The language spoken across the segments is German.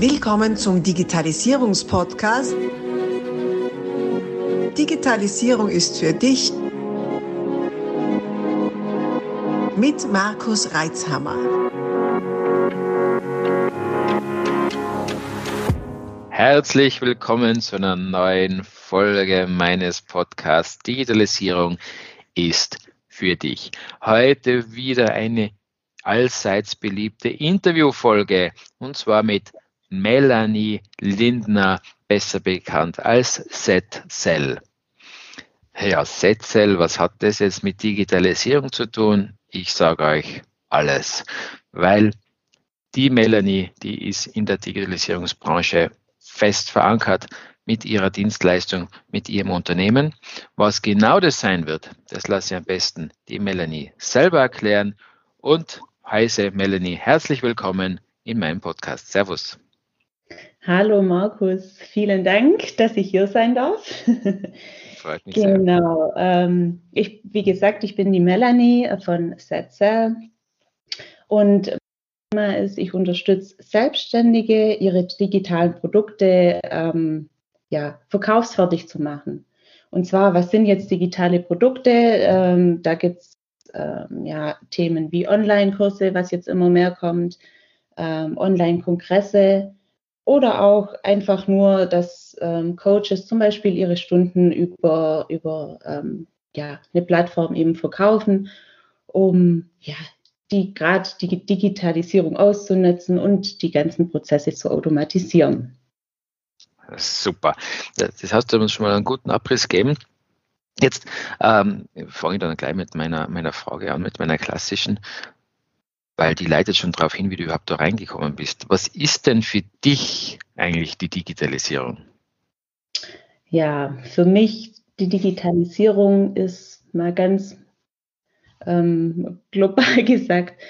Willkommen zum Digitalisierungspodcast. Digitalisierung ist für dich mit Markus Reitzhammer. Herzlich willkommen zu einer neuen Folge meines Podcasts Digitalisierung ist für dich. Heute wieder eine allseits beliebte Interviewfolge und zwar mit Melanie Lindner, besser bekannt als Z-Cell. Ja, Z-Cell, was hat das jetzt mit Digitalisierung zu tun? Ich sage euch alles, weil die Melanie, die ist in der Digitalisierungsbranche fest verankert mit ihrer Dienstleistung, mit ihrem Unternehmen. Was genau das sein wird, das lasse ich am besten die Melanie selber erklären. Und heiße Melanie, herzlich willkommen in meinem Podcast. Servus. Hallo Markus, vielen Dank, dass ich hier sein darf. Freut mich genau. sehr. Genau. Ähm, ich, wie gesagt, ich bin die Melanie von Setzer und ist, ich unterstütze Selbstständige, ihre digitalen Produkte ähm, ja, verkaufsfertig zu machen. Und zwar, was sind jetzt digitale Produkte? Ähm, da gibt es ähm, ja, Themen wie Online-Kurse, was jetzt immer mehr kommt, ähm, Online-Kongresse oder auch einfach nur, dass ähm, Coaches zum Beispiel ihre Stunden über, über ähm, ja, eine Plattform eben verkaufen, um ja, die gerade die Digitalisierung auszunutzen und die ganzen Prozesse zu automatisieren. Super. Das hast du uns schon mal einen guten Abriss gegeben. Jetzt ähm, fange ich dann gleich mit meiner, meiner Frage an, mit meiner klassischen, weil die leitet schon darauf hin, wie du überhaupt da reingekommen bist. Was ist denn für dich eigentlich die Digitalisierung? Ja, für mich die Digitalisierung ist mal ganz ähm, global gesagt,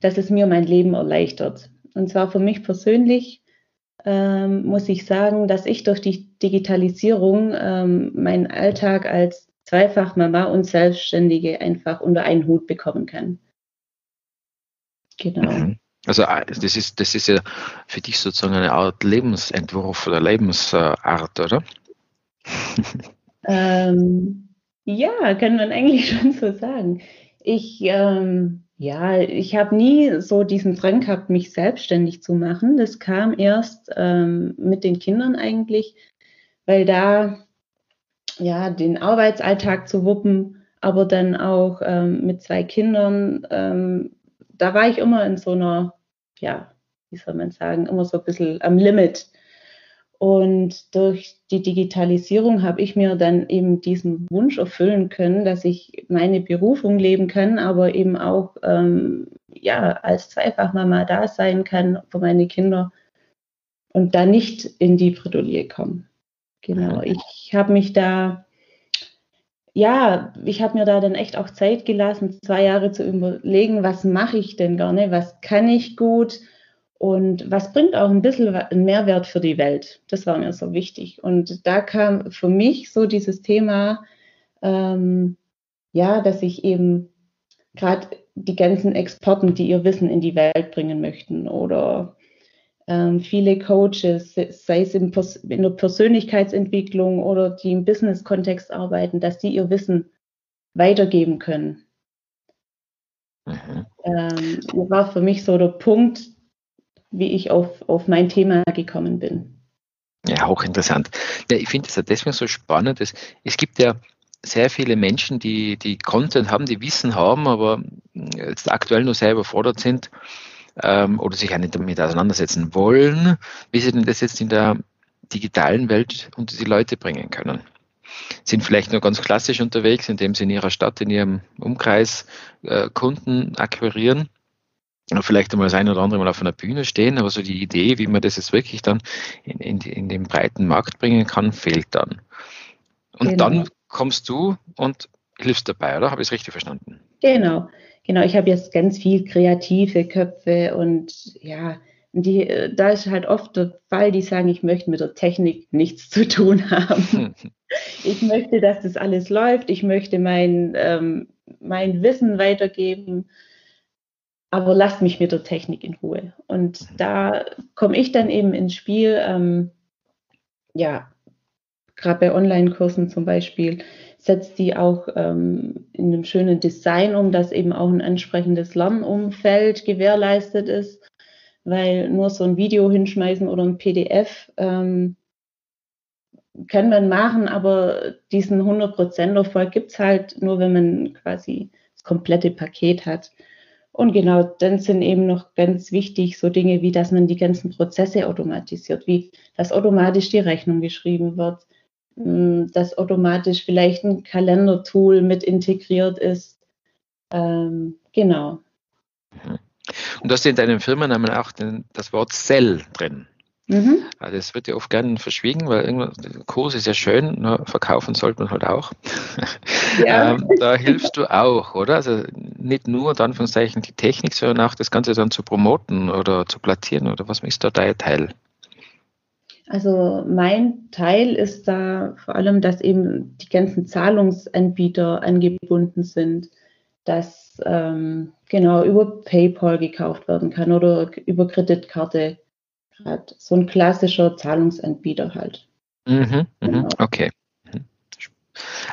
dass es mir mein Leben erleichtert. Und zwar für mich persönlich ähm, muss ich sagen, dass ich durch die Digitalisierung ähm, meinen Alltag als Zweifachmama und Selbstständige einfach unter einen Hut bekommen kann. Genau. Mhm. Also äh, das ist, das ist ja für dich sozusagen eine Art Lebensentwurf oder Lebensart, oder? ähm, ja, kann man eigentlich schon so sagen. Ich, ähm, ja, ich habe nie so diesen Drang gehabt, mich selbstständig zu machen. Das kam erst ähm, mit den Kindern eigentlich, weil da ja den Arbeitsalltag zu wuppen, aber dann auch ähm, mit zwei Kindern, ähm, da war ich immer in so einer, ja, wie soll man sagen, immer so ein bisschen am Limit. Und durch die Digitalisierung habe ich mir dann eben diesen Wunsch erfüllen können, dass ich meine Berufung leben kann, aber eben auch ähm, ja, als Zweifachmama da sein kann für meine Kinder und da nicht in die Bredouille kommen. Genau, ich habe mich da, ja, ich habe mir da dann echt auch Zeit gelassen, zwei Jahre zu überlegen, was mache ich denn gerne, was kann ich gut, und was bringt auch ein bisschen einen Mehrwert für die Welt? Das war mir so wichtig. Und da kam für mich so dieses Thema, ähm, ja, dass ich eben gerade die ganzen Exporten, die ihr Wissen in die Welt bringen möchten oder viele Coaches, sei es in, der Persönlichkeitsentwicklung oder die im Business-Kontext arbeiten, dass die ihr Wissen weitergeben können. Mhm. Ähm, war für mich so der Punkt, wie ich auf, auf mein Thema gekommen bin. Ja, hochinteressant. Ja, ich finde es ja deswegen so spannend. Dass es gibt ja sehr viele Menschen, die, die Content haben, die Wissen haben, aber jetzt aktuell nur sehr überfordert sind ähm, oder sich nicht damit auseinandersetzen wollen, wie sie denn das jetzt in der digitalen Welt unter die Leute bringen können. Sind vielleicht nur ganz klassisch unterwegs, indem sie in ihrer Stadt, in ihrem Umkreis äh, Kunden akquirieren vielleicht einmal das ein oder andere Mal auf einer Bühne stehen, aber so die Idee, wie man das jetzt wirklich dann in, in, in den breiten Markt bringen kann, fehlt dann. Und genau. dann kommst du und hilfst dabei, oder? Habe ich es richtig verstanden? Genau, genau. Ich habe jetzt ganz viel kreative Köpfe und ja, die, da ist halt oft der Fall, die sagen, ich möchte mit der Technik nichts zu tun haben. ich möchte, dass das alles läuft. Ich möchte mein, ähm, mein Wissen weitergeben aber lasst mich mit der Technik in Ruhe. Und mhm. da komme ich dann eben ins Spiel. Ähm, ja, gerade bei Online-Kursen zum Beispiel, setzt die auch ähm, in einem schönen Design um, dass eben auch ein entsprechendes Lernumfeld gewährleistet ist, weil nur so ein Video hinschmeißen oder ein PDF ähm, kann man machen, aber diesen 100% Erfolg gibt es halt nur, wenn man quasi das komplette Paket hat. Und genau, dann sind eben noch ganz wichtig so Dinge wie, dass man die ganzen Prozesse automatisiert, wie dass automatisch die Rechnung geschrieben wird, dass automatisch vielleicht ein Kalendertool mit integriert ist. Ähm, genau. Und du hast in deinem Firmennamen auch den, das Wort Cell drin. Mhm. Also das wird ja oft gerne verschwiegen, weil irgendwann, Kurs ist ja schön, nur verkaufen sollte man halt auch. Ja. ähm, da hilfst du auch, oder? Also nicht nur dann von Zeichen die Technik, sondern auch das Ganze dann zu promoten oder zu platzieren oder was ist da dein Teil? Also mein Teil ist da vor allem, dass eben die ganzen Zahlungsanbieter angebunden sind, dass ähm, genau über PayPal gekauft werden kann oder über Kreditkarte hat. So ein klassischer Zahlungsanbieter halt. Mhm, mhm, genau. Okay. Mhm.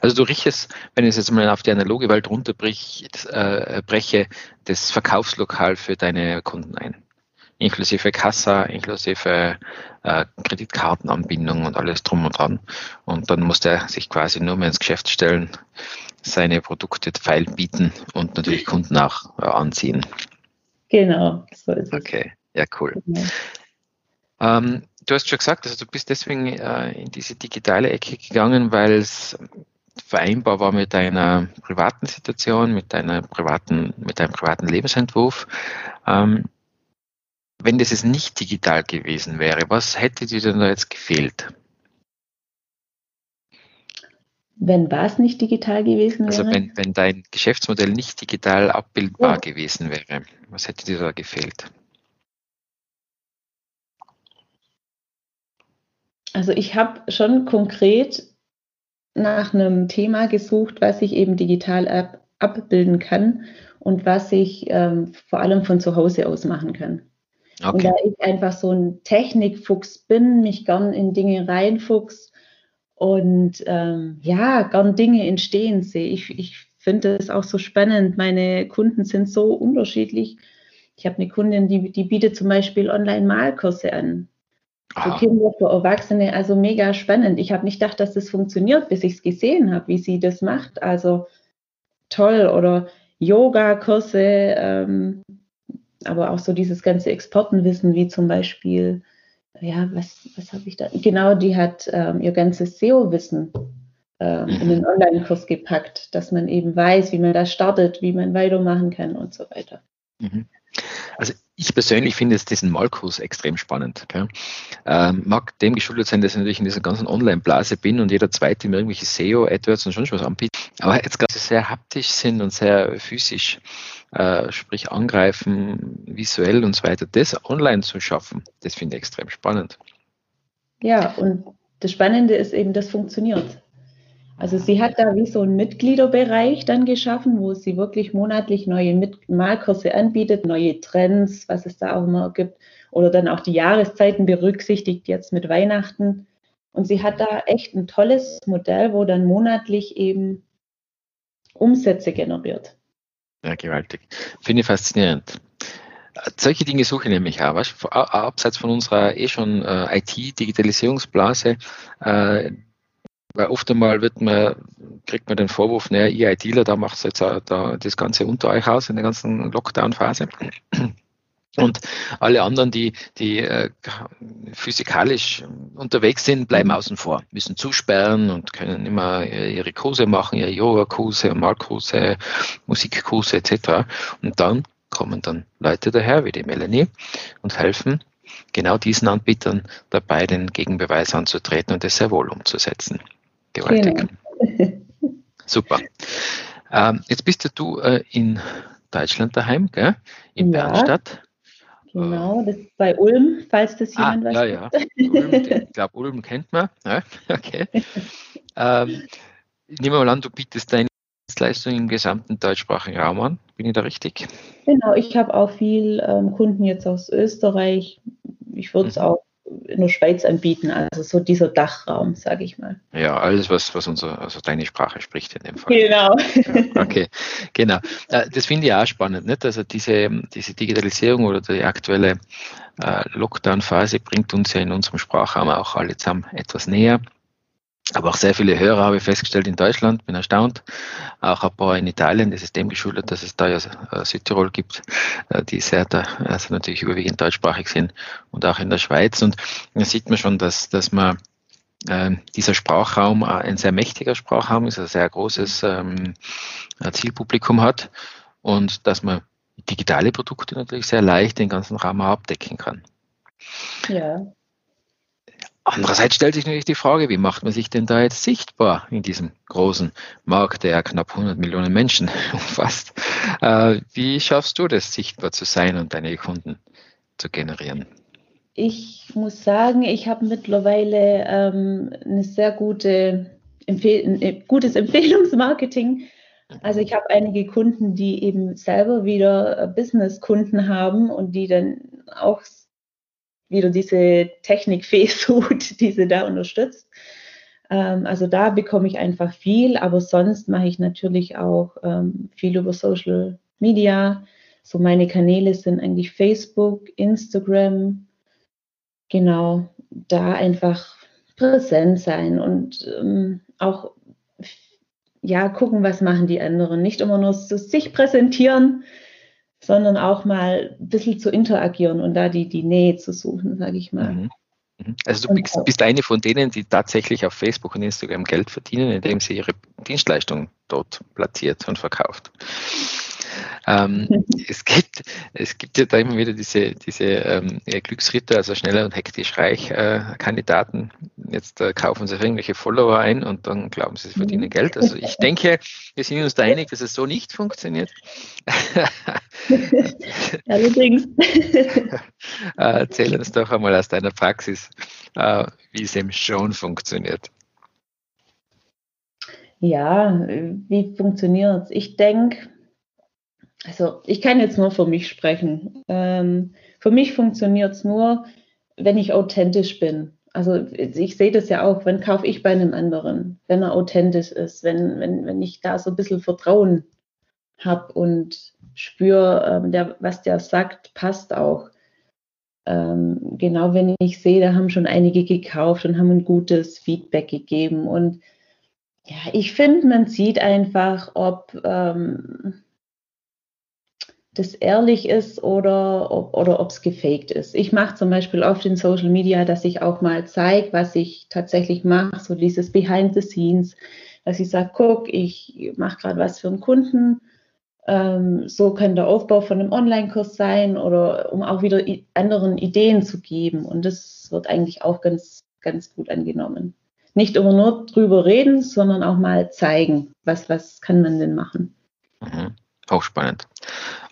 Also du richtest, wenn ich es jetzt mal auf die analoge Welt runterbreche, äh, das Verkaufslokal für deine Kunden ein. Inklusive Kassa, inklusive äh, Kreditkartenanbindung und alles drum und dran. Und dann muss der sich quasi nur mehr ins Geschäft stellen, seine Produkte feil bieten und natürlich Kunden auch äh, anziehen. Genau, so ist es. Okay, ja, cool. Genau. Ähm, du hast schon gesagt, also du bist deswegen äh, in diese digitale Ecke gegangen, weil es vereinbar war mit deiner privaten Situation, mit deiner privaten, mit deinem privaten Lebensentwurf. Ähm, wenn das jetzt nicht digital gewesen wäre, was hätte dir denn da jetzt gefehlt? Wenn was nicht digital gewesen also wäre? Also wenn, wenn dein Geschäftsmodell nicht digital abbildbar oh. gewesen wäre, was hätte dir da gefehlt? Also ich habe schon konkret nach einem Thema gesucht, was ich eben digital ab, abbilden kann und was ich ähm, vor allem von zu Hause aus machen kann. Okay. Und da ich einfach so ein Technikfuchs bin, mich gern in Dinge reinfuchs und ähm, ja, gern Dinge entstehen sehe. Ich, ich finde es auch so spannend. Meine Kunden sind so unterschiedlich. Ich habe eine Kundin, die, die bietet zum Beispiel Online-Malkurse an. Für ah. Kinder, für Erwachsene, also mega spannend. Ich habe nicht gedacht, dass das funktioniert, bis ich es gesehen habe, wie sie das macht. Also toll. Oder Yoga-Kurse, ähm, aber auch so dieses ganze Expertenwissen, wie zum Beispiel, ja, was, was habe ich da? Genau, die hat ähm, ihr ganzes SEO-Wissen ähm, in den Online-Kurs gepackt, dass man eben weiß, wie man da startet, wie man weitermachen kann und so weiter. Mhm. Also ich persönlich finde jetzt diesen Malkurs extrem spannend. Ähm, mag dem geschuldet sein, dass ich natürlich in dieser ganzen Online-Blase bin und jeder zweite mir irgendwelche SEO, AdWords und schon was anbietet. Aber jetzt gerade sehr haptisch sind und sehr physisch, äh, sprich angreifen, visuell und so weiter, das online zu schaffen, das finde ich extrem spannend. Ja, und das Spannende ist eben, das funktioniert. Also sie hat da wie so einen Mitgliederbereich dann geschaffen, wo sie wirklich monatlich neue Mit Malkurse anbietet, neue Trends, was es da auch immer gibt, oder dann auch die Jahreszeiten berücksichtigt, jetzt mit Weihnachten. Und sie hat da echt ein tolles Modell, wo dann monatlich eben Umsätze generiert. Ja, gewaltig. Finde ich faszinierend. Solche Dinge suche ich nämlich auch. Weißt? Abseits von unserer eh schon äh, IT-Digitalisierungsblase, äh, weil oft einmal wird man, kriegt man den Vorwurf, naja, ihr ITler, da macht jetzt da das Ganze unter euch aus in der ganzen Lockdown-Phase. Und alle anderen, die, die äh, physikalisch unterwegs sind, bleiben außen vor, müssen zusperren und können immer ihre Kurse machen, ihre Yoga-Kurse, Malkurse, Musikkurse etc. Und dann kommen dann Leute daher, wie die Melanie, und helfen genau diesen Anbietern dabei, den Gegenbeweis anzutreten und das sehr wohl umzusetzen. Gewaltig. Genau. Super. Ähm, jetzt bist du äh, in Deutschland daheim, gell? in ja, Bernstadt. Genau, das ist bei Ulm, falls das ah, jemand ah, weiß. Ja, ja. Ulm, ich glaube, Ulm kennt man. Ja, okay. ähm, nehmen wir mal an, du bietest deine Dienstleistungen im gesamten deutschsprachigen Raum an. Bin ich da richtig? Genau, ich habe auch viel ähm, Kunden jetzt aus Österreich. Ich würde es mhm. auch in der Schweiz anbieten, also so dieser Dachraum, sage ich mal. Ja, alles, was, was unser, also deine Sprache spricht in dem Fall. Genau. Ja, okay, genau. Äh, das finde ich auch spannend, nicht? Also diese, diese Digitalisierung oder die aktuelle äh, Lockdown-Phase bringt uns ja in unserem Sprachraum auch alle zusammen etwas näher aber auch sehr viele Hörer habe ich festgestellt in Deutschland, bin erstaunt. Auch ein paar in Italien, das ist dem geschuldet, dass es da ja äh, Südtirol gibt, äh, die sehr also natürlich überwiegend deutschsprachig sind und auch in der Schweiz. Und da sieht man schon, dass, dass man äh, dieser Sprachraum ein sehr mächtiger Sprachraum ist, ein sehr großes ähm, Zielpublikum hat und dass man digitale Produkte natürlich sehr leicht den ganzen Raum abdecken kann. Ja. Andererseits stellt sich natürlich die Frage, wie macht man sich denn da jetzt sichtbar in diesem großen Markt, der knapp 100 Millionen Menschen umfasst? Äh, wie schaffst du das, sichtbar zu sein und deine Kunden zu generieren? Ich muss sagen, ich habe mittlerweile ähm, eine sehr gute Empfehl ein äh, gutes Empfehlungsmarketing. Also ich habe einige Kunden, die eben selber wieder äh, Business-Kunden haben und die dann auch wieder diese Technikfee sucht, die sie da unterstützt. Ähm, also da bekomme ich einfach viel, aber sonst mache ich natürlich auch ähm, viel über Social Media. So meine Kanäle sind eigentlich Facebook, Instagram. Genau, da einfach präsent sein und ähm, auch ja gucken, was machen die anderen. Nicht immer nur sich präsentieren, sondern auch mal ein bisschen zu interagieren und da die, die Nähe zu suchen, sage ich mal. Mhm. mhm. Also du bist, bist, eine von denen, die tatsächlich auf Facebook und Instagram Geld verdienen, indem sie ihre Dienstleistung dort platziert und verkauft. Ähm, es, gibt, es gibt ja da immer wieder diese, diese ähm, Glücksritter, also schneller und hektisch reich äh, Kandidaten. Jetzt äh, kaufen sie irgendwelche Follower ein und dann glauben sie, sie verdienen mhm. Geld. Also ich denke, wir sind uns da einig, dass es so nicht funktioniert. Allerdings. äh, erzähl uns doch einmal aus deiner Praxis, äh, wie es eben schon funktioniert. Ja, wie funktioniert es? Ich denke, also ich kann jetzt nur für mich sprechen. Ähm, für mich funktioniert es nur, wenn ich authentisch bin. Also ich sehe das ja auch, wenn kaufe ich bei einem anderen, wenn er authentisch ist, wenn, wenn, wenn ich da so ein bisschen Vertrauen habe und spüre, ähm, der, was der sagt, passt auch. Ähm, genau wenn ich sehe, da haben schon einige gekauft und haben ein gutes Feedback gegeben. Und ja, ich finde, man sieht einfach, ob ähm, das ehrlich ist oder oder ob es gefaked ist. Ich mache zum Beispiel oft in Social Media, dass ich auch mal zeige, was ich tatsächlich mache, so dieses Behind the Scenes, dass ich sage, guck, ich mache gerade was für einen Kunden. Ähm, so kann der Aufbau von einem Online-Kurs sein oder um auch wieder anderen Ideen zu geben. Und das wird eigentlich auch ganz, ganz gut angenommen. Nicht immer nur drüber reden, sondern auch mal zeigen, was, was kann man denn machen. Mhm hochspannend.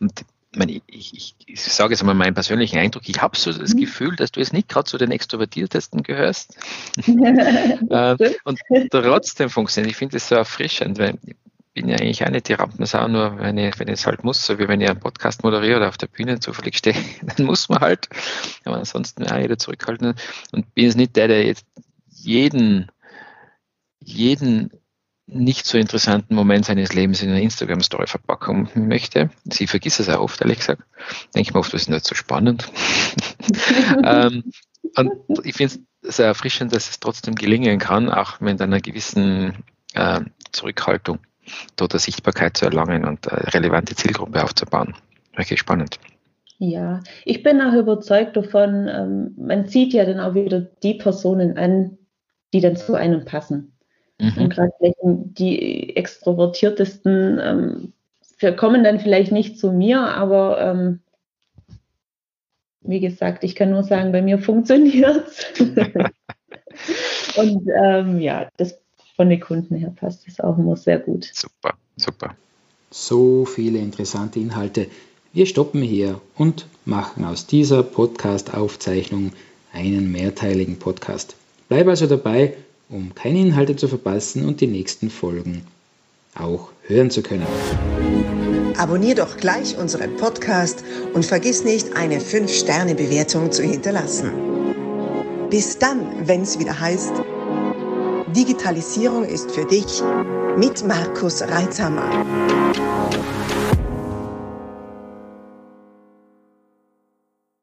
Und ich, ich, ich, sage jetzt einmal meinen persönlichen Eindruck, ich habe so das mhm. Gefühl, dass du jetzt nicht gerade zu den Extrovertiertesten gehörst. äh, und trotzdem funktioniert. Ich finde es so erfrischend, weil ich bin ja eigentlich auch nicht die Rampensau, nur wenn ich, wenn ich es halt muss, so wie wenn ich einen Podcast moderiere oder auf der Bühne zufällig stehe, dann muss man halt, aber ansonsten auch jeder zurückhalten. Und bin jetzt nicht der, der jetzt jeden, jeden nicht so interessanten Moment seines Lebens in einer Instagram-Story verpacken möchte. Sie vergisst es auch oft, ehrlich gesagt. Denke ich mir oft, das ist nicht so spannend. ähm, und ich finde es sehr erfrischend, dass es trotzdem gelingen kann, auch mit einer gewissen äh, Zurückhaltung dort eine Sichtbarkeit zu erlangen und eine relevante Zielgruppe aufzubauen. Wirklich spannend. Ja, ich bin auch überzeugt davon, ähm, man zieht ja dann auch wieder die Personen an, die dann zu einem passen. Mhm. Und gerade die extrovertiertesten ähm, kommen dann vielleicht nicht zu mir, aber ähm, wie gesagt, ich kann nur sagen, bei mir funktioniert es. Und ähm, ja, das von den Kunden her passt es auch immer sehr gut. Super, super. So viele interessante Inhalte. Wir stoppen hier und machen aus dieser Podcast-Aufzeichnung einen mehrteiligen Podcast. Bleib also dabei um keine Inhalte zu verpassen und die nächsten Folgen auch hören zu können. Abonnier doch gleich unseren Podcast und vergiss nicht, eine 5-Sterne-Bewertung zu hinterlassen. Bis dann, wenn es wieder heißt, Digitalisierung ist für dich mit Markus Reitzhammer.